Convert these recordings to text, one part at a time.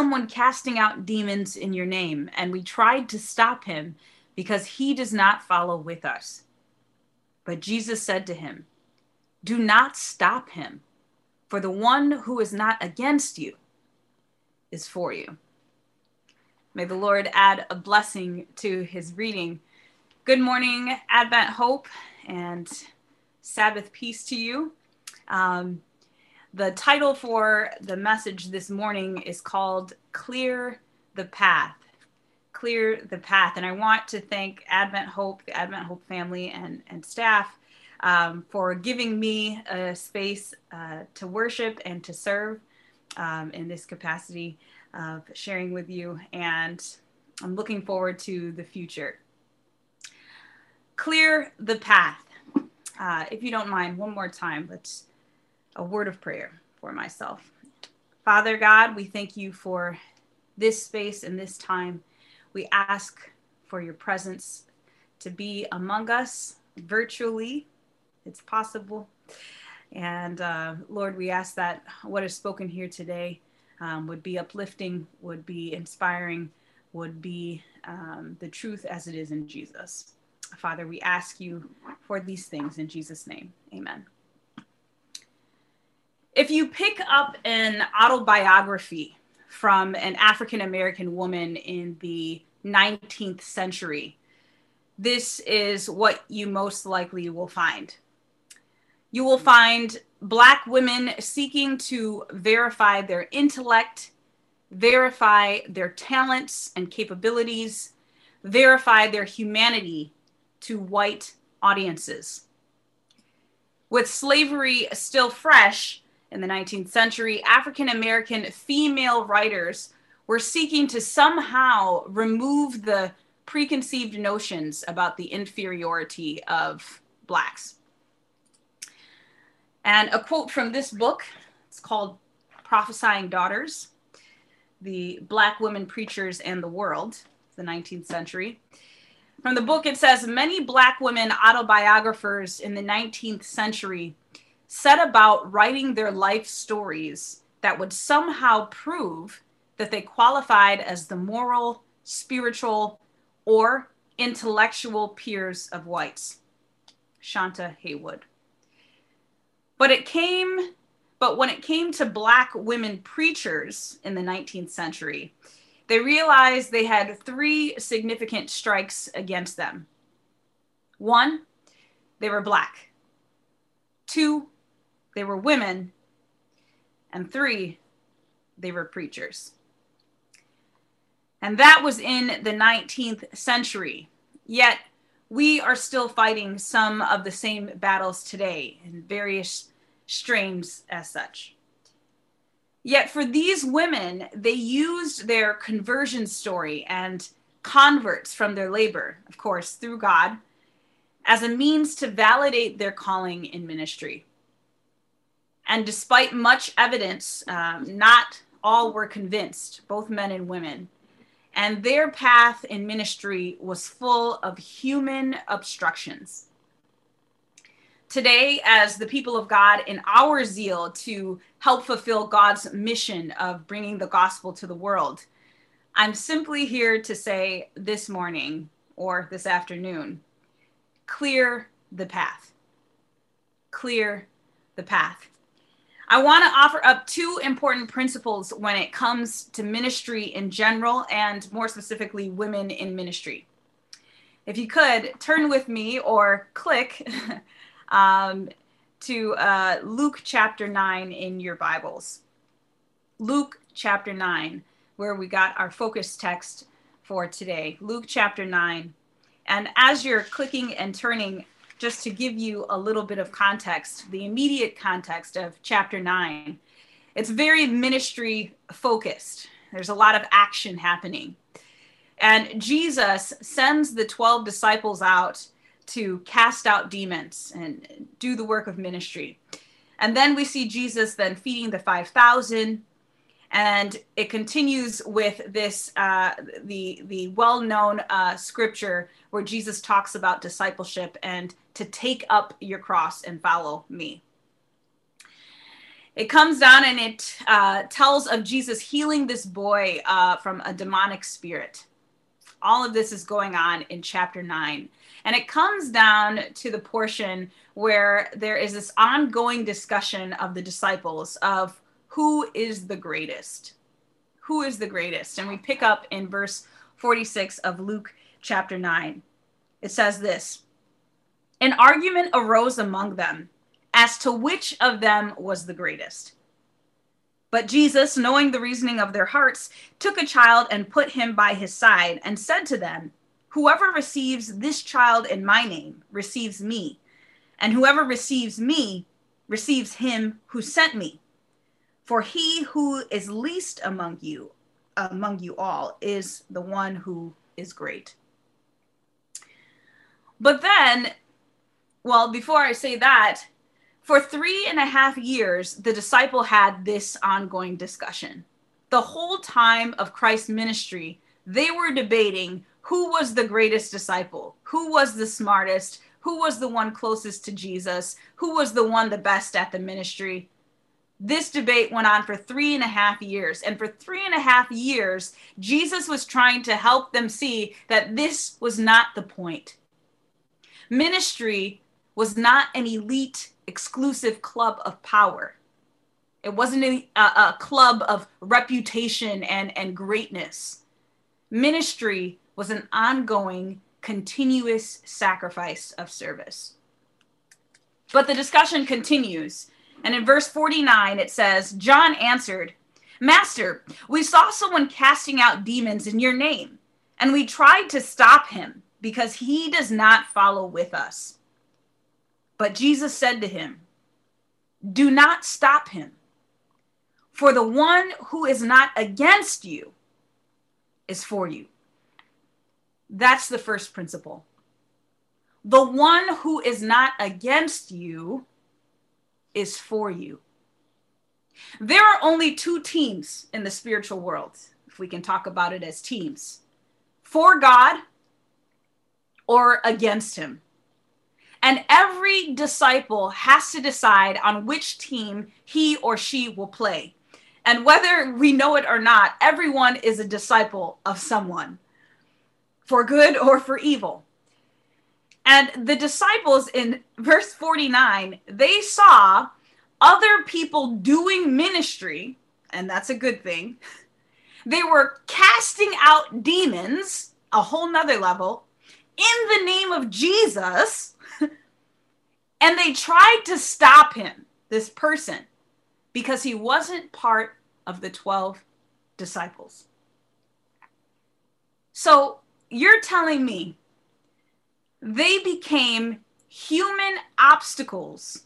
someone casting out demons in your name, and we tried to stop him because he does not follow with us. But Jesus said to him, Do not stop him, for the one who is not against you is for you. May the Lord add a blessing to his reading. Good morning, Advent Hope, and Sabbath peace to you. Um, the title for the message this morning is called Clear the Path. Clear the Path. And I want to thank Advent Hope, the Advent Hope family, and, and staff um, for giving me a space uh, to worship and to serve um, in this capacity of sharing with you. And I'm looking forward to the future. Clear the path. Uh, if you don't mind, one more time, let's a word of prayer for myself. Father God, we thank you for this space and this time. We ask for your presence to be among us virtually. It's possible. And uh, Lord, we ask that what is spoken here today um, would be uplifting, would be inspiring, would be um, the truth as it is in Jesus. Father, we ask you for these things in Jesus' name. Amen. If you pick up an autobiography from an African American woman in the 19th century, this is what you most likely will find. You will find Black women seeking to verify their intellect, verify their talents and capabilities, verify their humanity to white audiences. With slavery still fresh in the 19th century, African American female writers were seeking to somehow remove the preconceived notions about the inferiority of Blacks. And a quote from this book, it's called Prophesying Daughters The Black Women Preachers and the World, the 19th century. From the book, it says many Black women autobiographers in the 19th century set about writing their life stories that would somehow prove that they qualified as the moral, spiritual, or intellectual peers of whites. Chanta Haywood. But it came, but when it came to black women preachers in the 19th century, they realized they had three significant strikes against them. One, they were black. Two, they were women. And three, they were preachers. And that was in the 19th century. Yet we are still fighting some of the same battles today in various strains as such. Yet for these women, they used their conversion story and converts from their labor, of course, through God, as a means to validate their calling in ministry. And despite much evidence, um, not all were convinced, both men and women. And their path in ministry was full of human obstructions today as the people of God in our zeal to help fulfill God's mission of bringing the gospel to the world. I'm simply here to say this morning or this afternoon clear the path. Clear the path. I want to offer up two important principles when it comes to ministry in general and more specifically women in ministry. If you could turn with me or click um, to uh, Luke chapter 9 in your Bibles. Luke chapter 9, where we got our focus text for today. Luke chapter 9. And as you're clicking and turning, just to give you a little bit of context, the immediate context of chapter 9, it's very ministry focused. There's a lot of action happening. And Jesus sends the 12 disciples out to cast out demons and do the work of ministry. And then we see Jesus then feeding the 5,000. And it continues with this, uh, the, the well known uh, scripture where Jesus talks about discipleship and to take up your cross and follow me. It comes down and it uh, tells of Jesus healing this boy uh, from a demonic spirit. All of this is going on in chapter 9. And it comes down to the portion where there is this ongoing discussion of the disciples of who is the greatest. Who is the greatest? And we pick up in verse 46 of Luke chapter 9. It says this An argument arose among them as to which of them was the greatest. But Jesus, knowing the reasoning of their hearts, took a child and put him by his side and said to them, Whoever receives this child in my name receives me, and whoever receives me receives him who sent me. For he who is least among you, among you all, is the one who is great. But then, well, before I say that, for three and a half years, the disciple had this ongoing discussion. The whole time of Christ's ministry, they were debating who was the greatest disciple, who was the smartest, who was the one closest to Jesus, who was the one the best at the ministry. This debate went on for three and a half years. And for three and a half years, Jesus was trying to help them see that this was not the point. Ministry was not an elite exclusive club of power. It wasn't a, a, club of reputation and, and greatness. Ministry was an ongoing, continuous sacrifice of service. But the discussion continues. And in verse 49, it says, John answered, Master, we saw someone casting out demons in your name, and we tried to stop him because he does not follow with us. But Jesus said to him, Do not stop him, for the one who is not against you is for you. That's the first principle. The one who is not against you is for you. There are only two teams in the spiritual world, if we can talk about it as teams for God or against Him. And every disciple has to decide on which team he or she will play. And whether we know it or not, everyone is a disciple of someone, for good or for evil. And the disciples in verse 49, they saw other people doing ministry, and that's a good thing. They were casting out demons, a whole nother level, in the name of Jesus and they tried to stop him, this person, because he wasn't part of the 12 disciples. So you're telling me they became human obstacles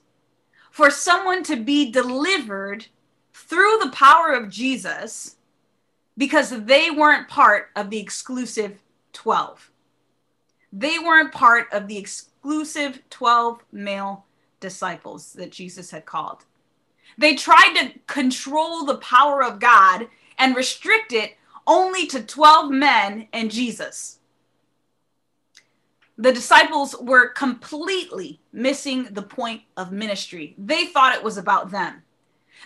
for someone to be delivered through the power of Jesus because they weren't part of the exclusive 12. They weren't part of the exclusive 12 male disciples that Jesus had called. They tried to control the power of God and restrict it only to 12 men and Jesus. The disciples were completely missing the point of ministry. They thought it was about them.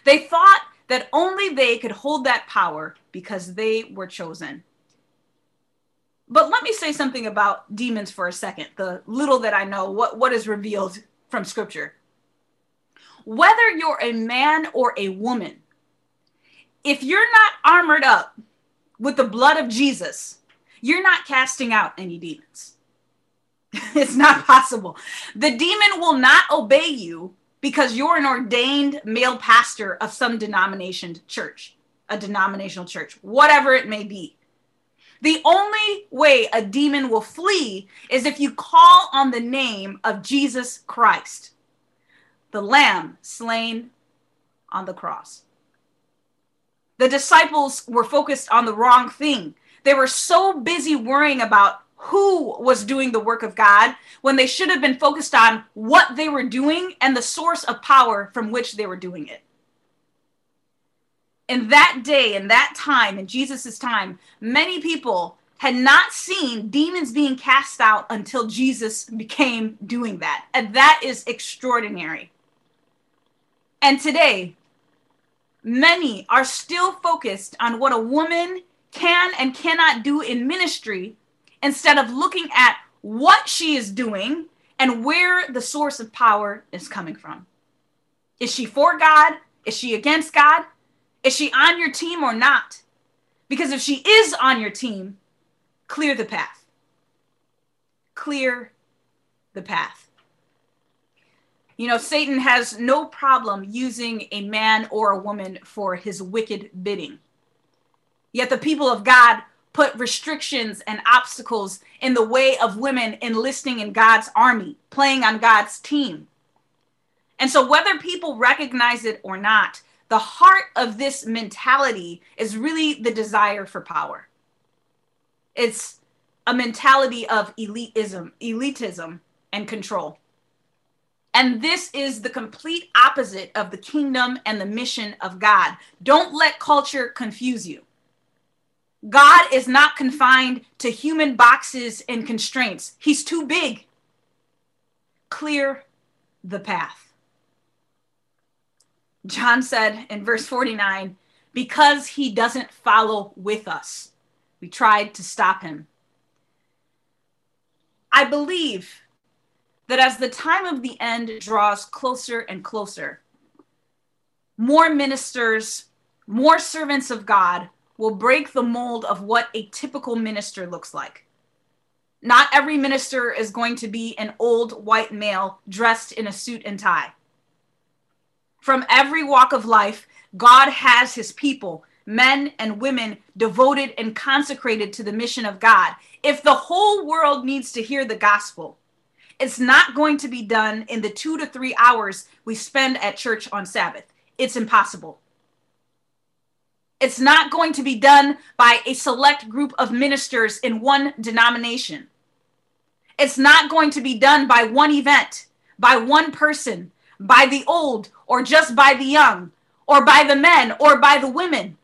They thought that only they could hold that power because they were chosen. But let me say something about demons for a second. The little that I know, what, what is revealed from scripture. Whether you're a man or a woman, if you're not armored up with the blood of Jesus, you're not casting out any demons. it's not possible. The demon will not obey you because you're an ordained male pastor of some denomination church, a denominational church, whatever it may be. The only way a demon will flee is if you call on the name of Jesus Christ, the Lamb slain on the cross. The disciples were focused on the wrong thing. They were so busy worrying about who was doing the work of God when they should have been focused on what they were doing and the source of power from which they were doing it in that day, in that time, in Jesus's time, many people had not seen demons being cast out until Jesus became doing that. And that is extraordinary. And today, many are still focused on what a woman can and cannot do in ministry instead of looking at what she is doing and where the source of power is coming from. Is she for God? Is she against God? Is she on your team or not? Because if she is on your team, clear the path. Clear the path. You know, Satan has no problem using a man or a woman for his wicked bidding. Yet the people of God put restrictions and obstacles in the way of women enlisting in God's army, playing on God's team. And so, whether people recognize it or not, the heart of this mentality is really the desire for power. It's a mentality of elitism, elitism and control. And this is the complete opposite of the kingdom and the mission of God. Don't let culture confuse you. God is not confined to human boxes and constraints, He's too big. Clear the path. John said in verse 49 because he doesn't follow with us, we tried to stop him. I believe that as the time of the end draws closer and closer, more ministers, more servants of God will break the mold of what a typical minister looks like. Not every minister is going to be an old white male dressed in a suit and tie. From every walk of life, God has his people, men and women devoted and consecrated to the mission of God. If the whole world needs to hear the gospel, it's not going to be done in the two to three hours we spend at church on Sabbath. It's impossible. It's not going to be done by a select group of ministers in one denomination. It's not going to be done by one event, by one person, by the old, or just by the young, or by the men, or by the women.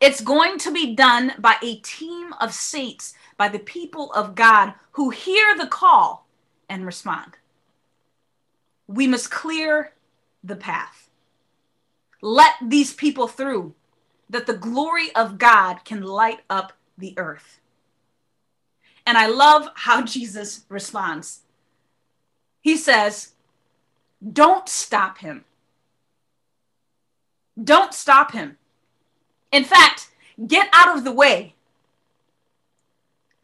It's going to be done by a team of saints, by the people of God who hear the call and respond. We must clear the path. Let these people through that the glory of God can light up the earth. And I love how Jesus responds. He says, Don't stop him. Don't stop him. In fact, get out of the way.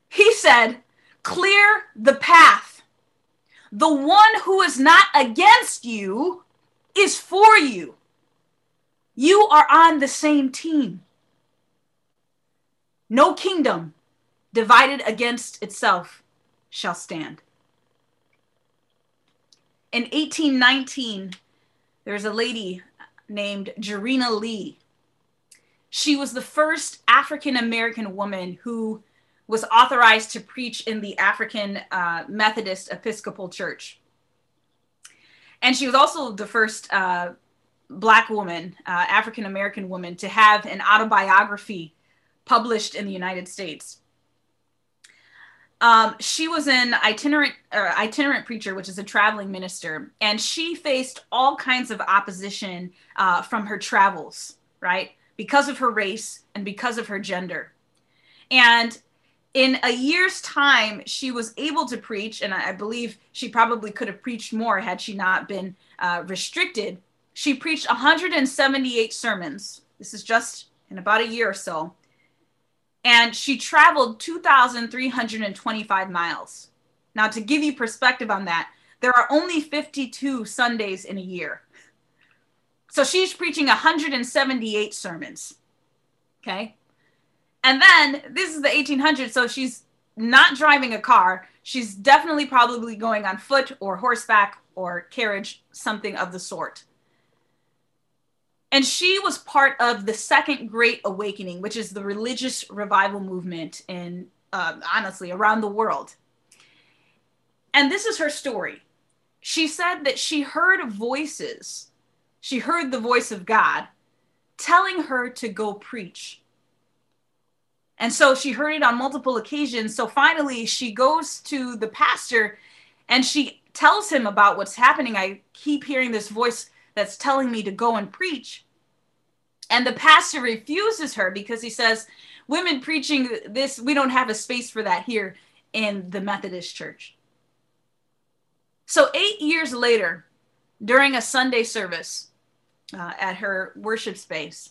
He said, Clear the path. The one who is not against you is for you. You are on the same team. No kingdom divided against itself shall stand. In 1819, there's a lady named Jarena Lee. She was the first African American woman who was authorized to preach in the African uh, Methodist Episcopal Church. And she was also the first uh, black woman, uh, African American woman, to have an autobiography published in the United States. Um, she was an itinerant uh, itinerant preacher, which is a traveling minister, and she faced all kinds of opposition uh, from her travels, right, because of her race and because of her gender. And in a year's time, she was able to preach, and I, I believe she probably could have preached more had she not been uh, restricted she preached 178 sermons. This is just in about a year or so. And she traveled 2,325 miles. Now, to give you perspective on that, there are only 52 Sundays in a year. So she's preaching 178 sermons. Okay. And then this is the 1800s. So she's not driving a car. She's definitely probably going on foot or horseback or carriage, something of the sort. And she was part of the second great awakening, which is the religious revival movement in, uh, honestly, around the world. And this is her story. She said that she heard voices, she heard the voice of God telling her to go preach. And so she heard it on multiple occasions. So finally, she goes to the pastor and she tells him about what's happening. I keep hearing this voice that's telling me to go and preach. And the pastor refuses her because he says, Women preaching this, we don't have a space for that here in the Methodist church. So, eight years later, during a Sunday service uh, at her worship space,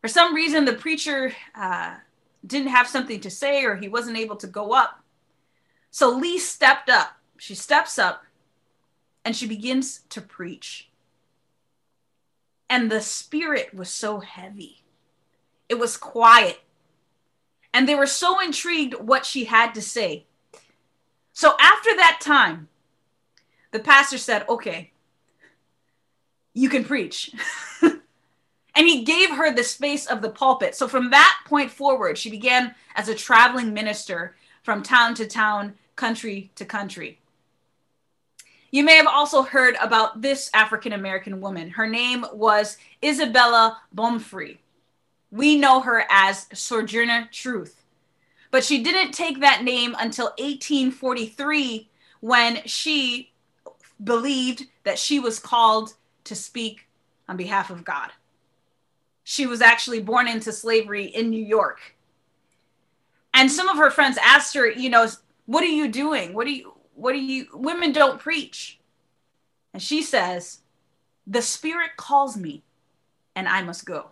for some reason, the preacher uh, didn't have something to say or he wasn't able to go up. So Lee stepped up. She steps up and she begins to preach. And the spirit was so heavy, it was quiet. And they were so intrigued what she had to say. So after that time, the pastor said, Okay, you can preach. and he gave her the space of the pulpit. So from that point forward, she began as a traveling minister from town to town, country to country. You may have also heard about this African American woman. Her name was Isabella Baumfree. We know her as Sojourner Truth. But she didn't take that name until 1843 when she believed that she was called to speak on behalf of God she was actually born into slavery in New York. And some of her friends asked her, you know, what are you doing? What are you, what do you, women don't preach. And she says, the Spirit calls me and I must go.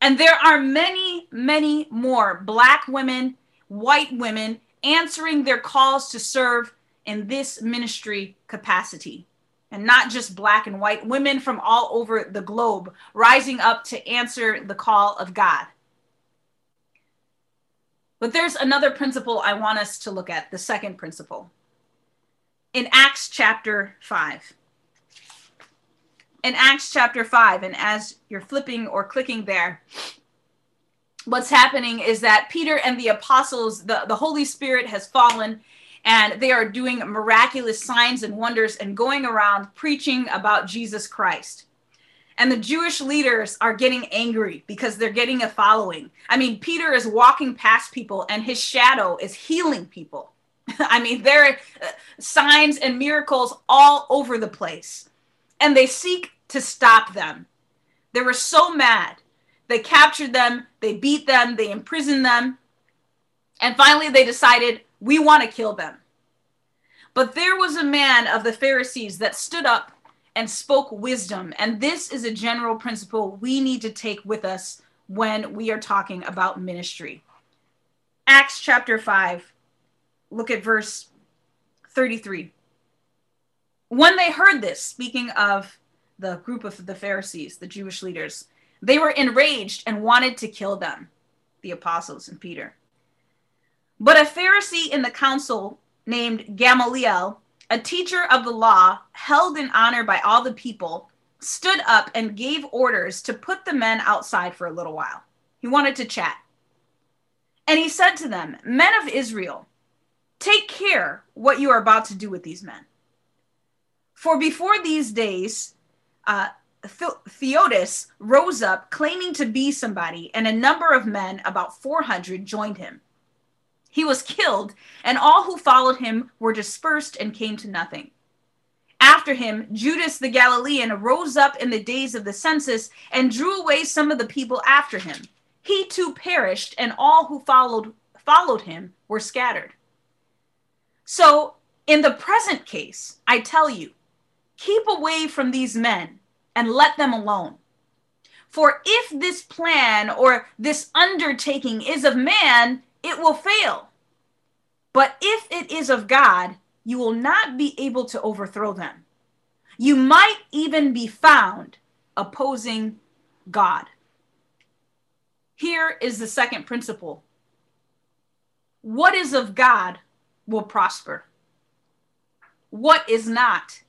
And there are many, many more Black women, white women answering their calls to serve in this ministry capacity and not just black and white, women from all over the globe rising up to answer the call of God. But there's another principle I want us to look at, the second principle. In Acts chapter 5. In Acts chapter 5, and as you're flipping or clicking there, what's happening is that Peter and the apostles, the, the Holy Spirit has fallen and they are doing miraculous signs and wonders and going around preaching about Jesus Christ. And the Jewish leaders are getting angry because they're getting a following. I mean, Peter is walking past people and his shadow is healing people. I mean, there are uh, signs and miracles all over the place. And they seek to stop them. They were so mad. They captured them, they beat them, they imprisoned them. And finally, they decided we want to kill them. But there was a man of the Pharisees that stood up and spoke wisdom. And this is a general principle we need to take with us when we are talking about ministry. Acts chapter 5, look at verse 33. When they heard this, speaking of the group of the Pharisees, the Jewish leaders, they were enraged and wanted to kill them, the apostles and Peter. But a Pharisee in the council named Gamaliel, a teacher of the law, held in honor by all the people, stood up and gave orders to put the men outside for a little while. He wanted to chat. And he said to them, Men of Israel, take care what you are about to do with these men. For before these days, uh, Theudas rose up claiming to be somebody, and a number of men, about 400, joined him. He was killed, and all who followed him were dispersed and came to nothing. After him, Judas the Galilean rose up in the days of the census and drew away some of the people after him. He too perished, and all who followed followed him were scattered. So, in the present case, I tell you, keep away from these men and let them alone. For if this plan or this undertaking is of man, it will fail. But if it is of God, you will not be able to overthrow them. You might even be found opposing God. Here is the second principle what is of God will prosper, what is not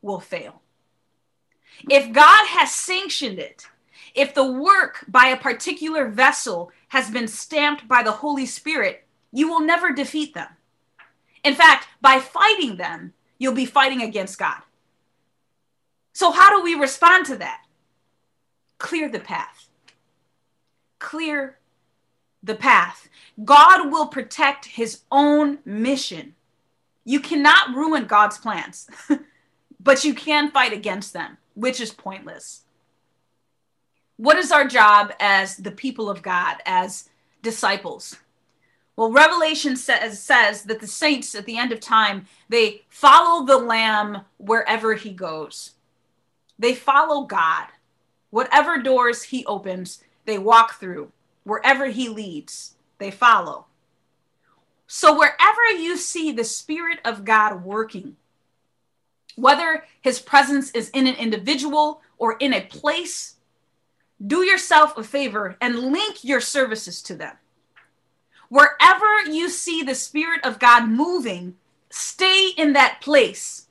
will fail. If God has sanctioned it, if the work by a particular vessel has been stamped by the Holy Spirit, you will never defeat them. In fact, by fighting them, you'll be fighting against God. So, how do we respond to that? Clear the path. Clear the path. God will protect his own mission. You cannot ruin God's plans, but you can fight against them, which is pointless. What is our job as the people of God, as disciples? Well, Revelation says, says that the saints at the end of time, they follow the Lamb wherever he goes. They follow God. Whatever doors he opens, they walk through. Wherever he leads, they follow. So, wherever you see the Spirit of God working, whether his presence is in an individual or in a place, do yourself a favor and link your services to them. Wherever you see the Spirit of God moving, stay in that place.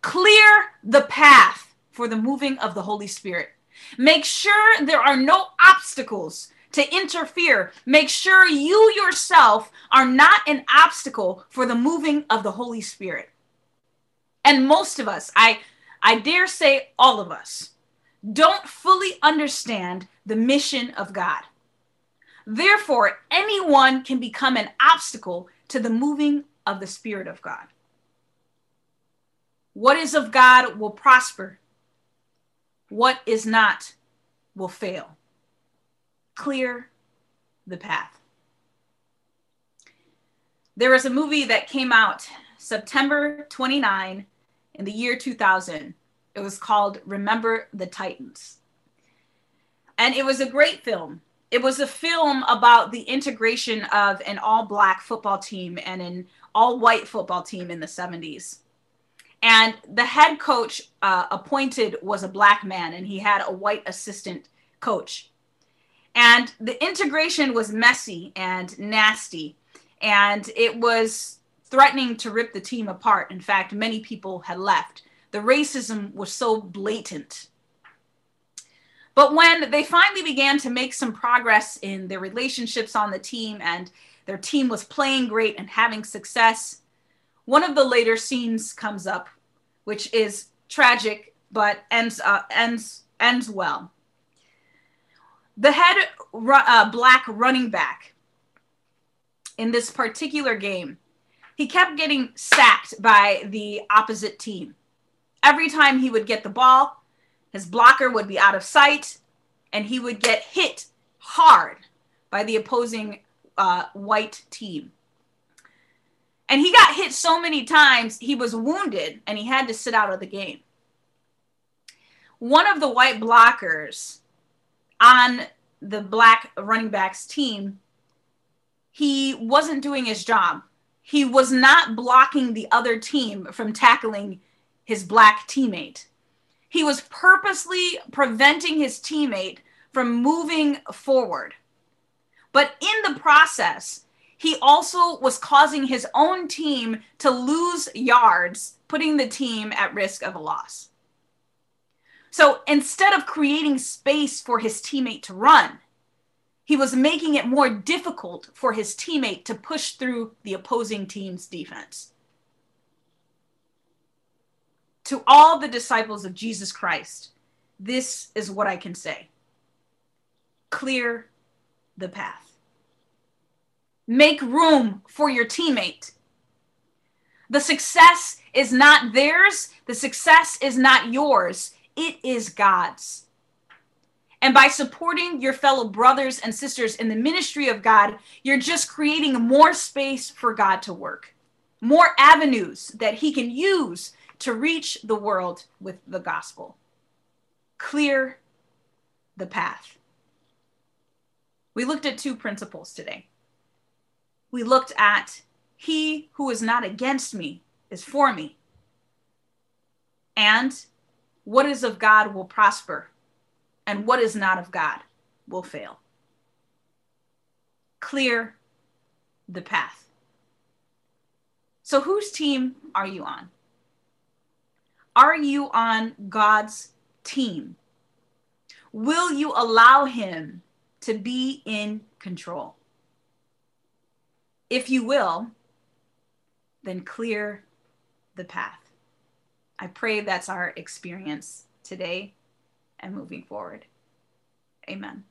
Clear the path for the moving of the Holy Spirit. Make sure there are no obstacles to interfere. Make sure you yourself are not an obstacle for the moving of the Holy Spirit. And most of us, I I dare say all of us, don't fully understand the mission of God. Therefore, anyone can become an obstacle to the moving of the Spirit of God. What is of God will prosper, what is not will fail. Clear the path. There was a movie that came out September 29 in the year 2000. It was called Remember the Titans. And it was a great film it was a film about the integration of an all black football team and an all white football team in the 70s. And the head coach uh, appointed was a black man, and he had a white assistant coach. And the integration was messy and nasty, and it was threatening to rip the team apart. In fact, many people had left. The racism was so blatant but when they finally began to make some progress in their relationships on the team and their team was playing great and having success, one of the later scenes comes up, which is tragic but ends uh, ends ends well. The head uh, black running back in this particular game, he kept getting sacked by the opposite team. Every time he would get the ball, his blocker would be out of sight, and he would get hit hard by the opposing uh, white team. And he got hit so many times, he was wounded and he had to sit out of the game. One of the white blockers on the black running backs team, he wasn't doing his job. He was not blocking the other team from tackling his black teammate. He was purposely preventing his teammate from moving forward. But in the process, he also was causing his own team to lose yards, putting the team at risk of a loss. So instead of creating space for his teammate to run, he was making it more difficult for his teammate to push through the opposing team's defense to all the disciples of Jesus Christ, this is what I can say clear the path. Make room for your teammate. The success is not theirs, the success is not yours, it is God's. And by supporting your fellow brothers and sisters in the ministry of God, you're just creating more space for God to work, more avenues that He can use to reach the world with the gospel. Clear the path. We looked at two principles today. We looked at he who is not against me is for me. And what is of God will prosper, and what is not of God will fail. Clear the path. So, whose team are you on? Are you on God's team? Will you allow Him to be in control? If you will, then clear the path. I pray that's our experience today and moving forward. Amen.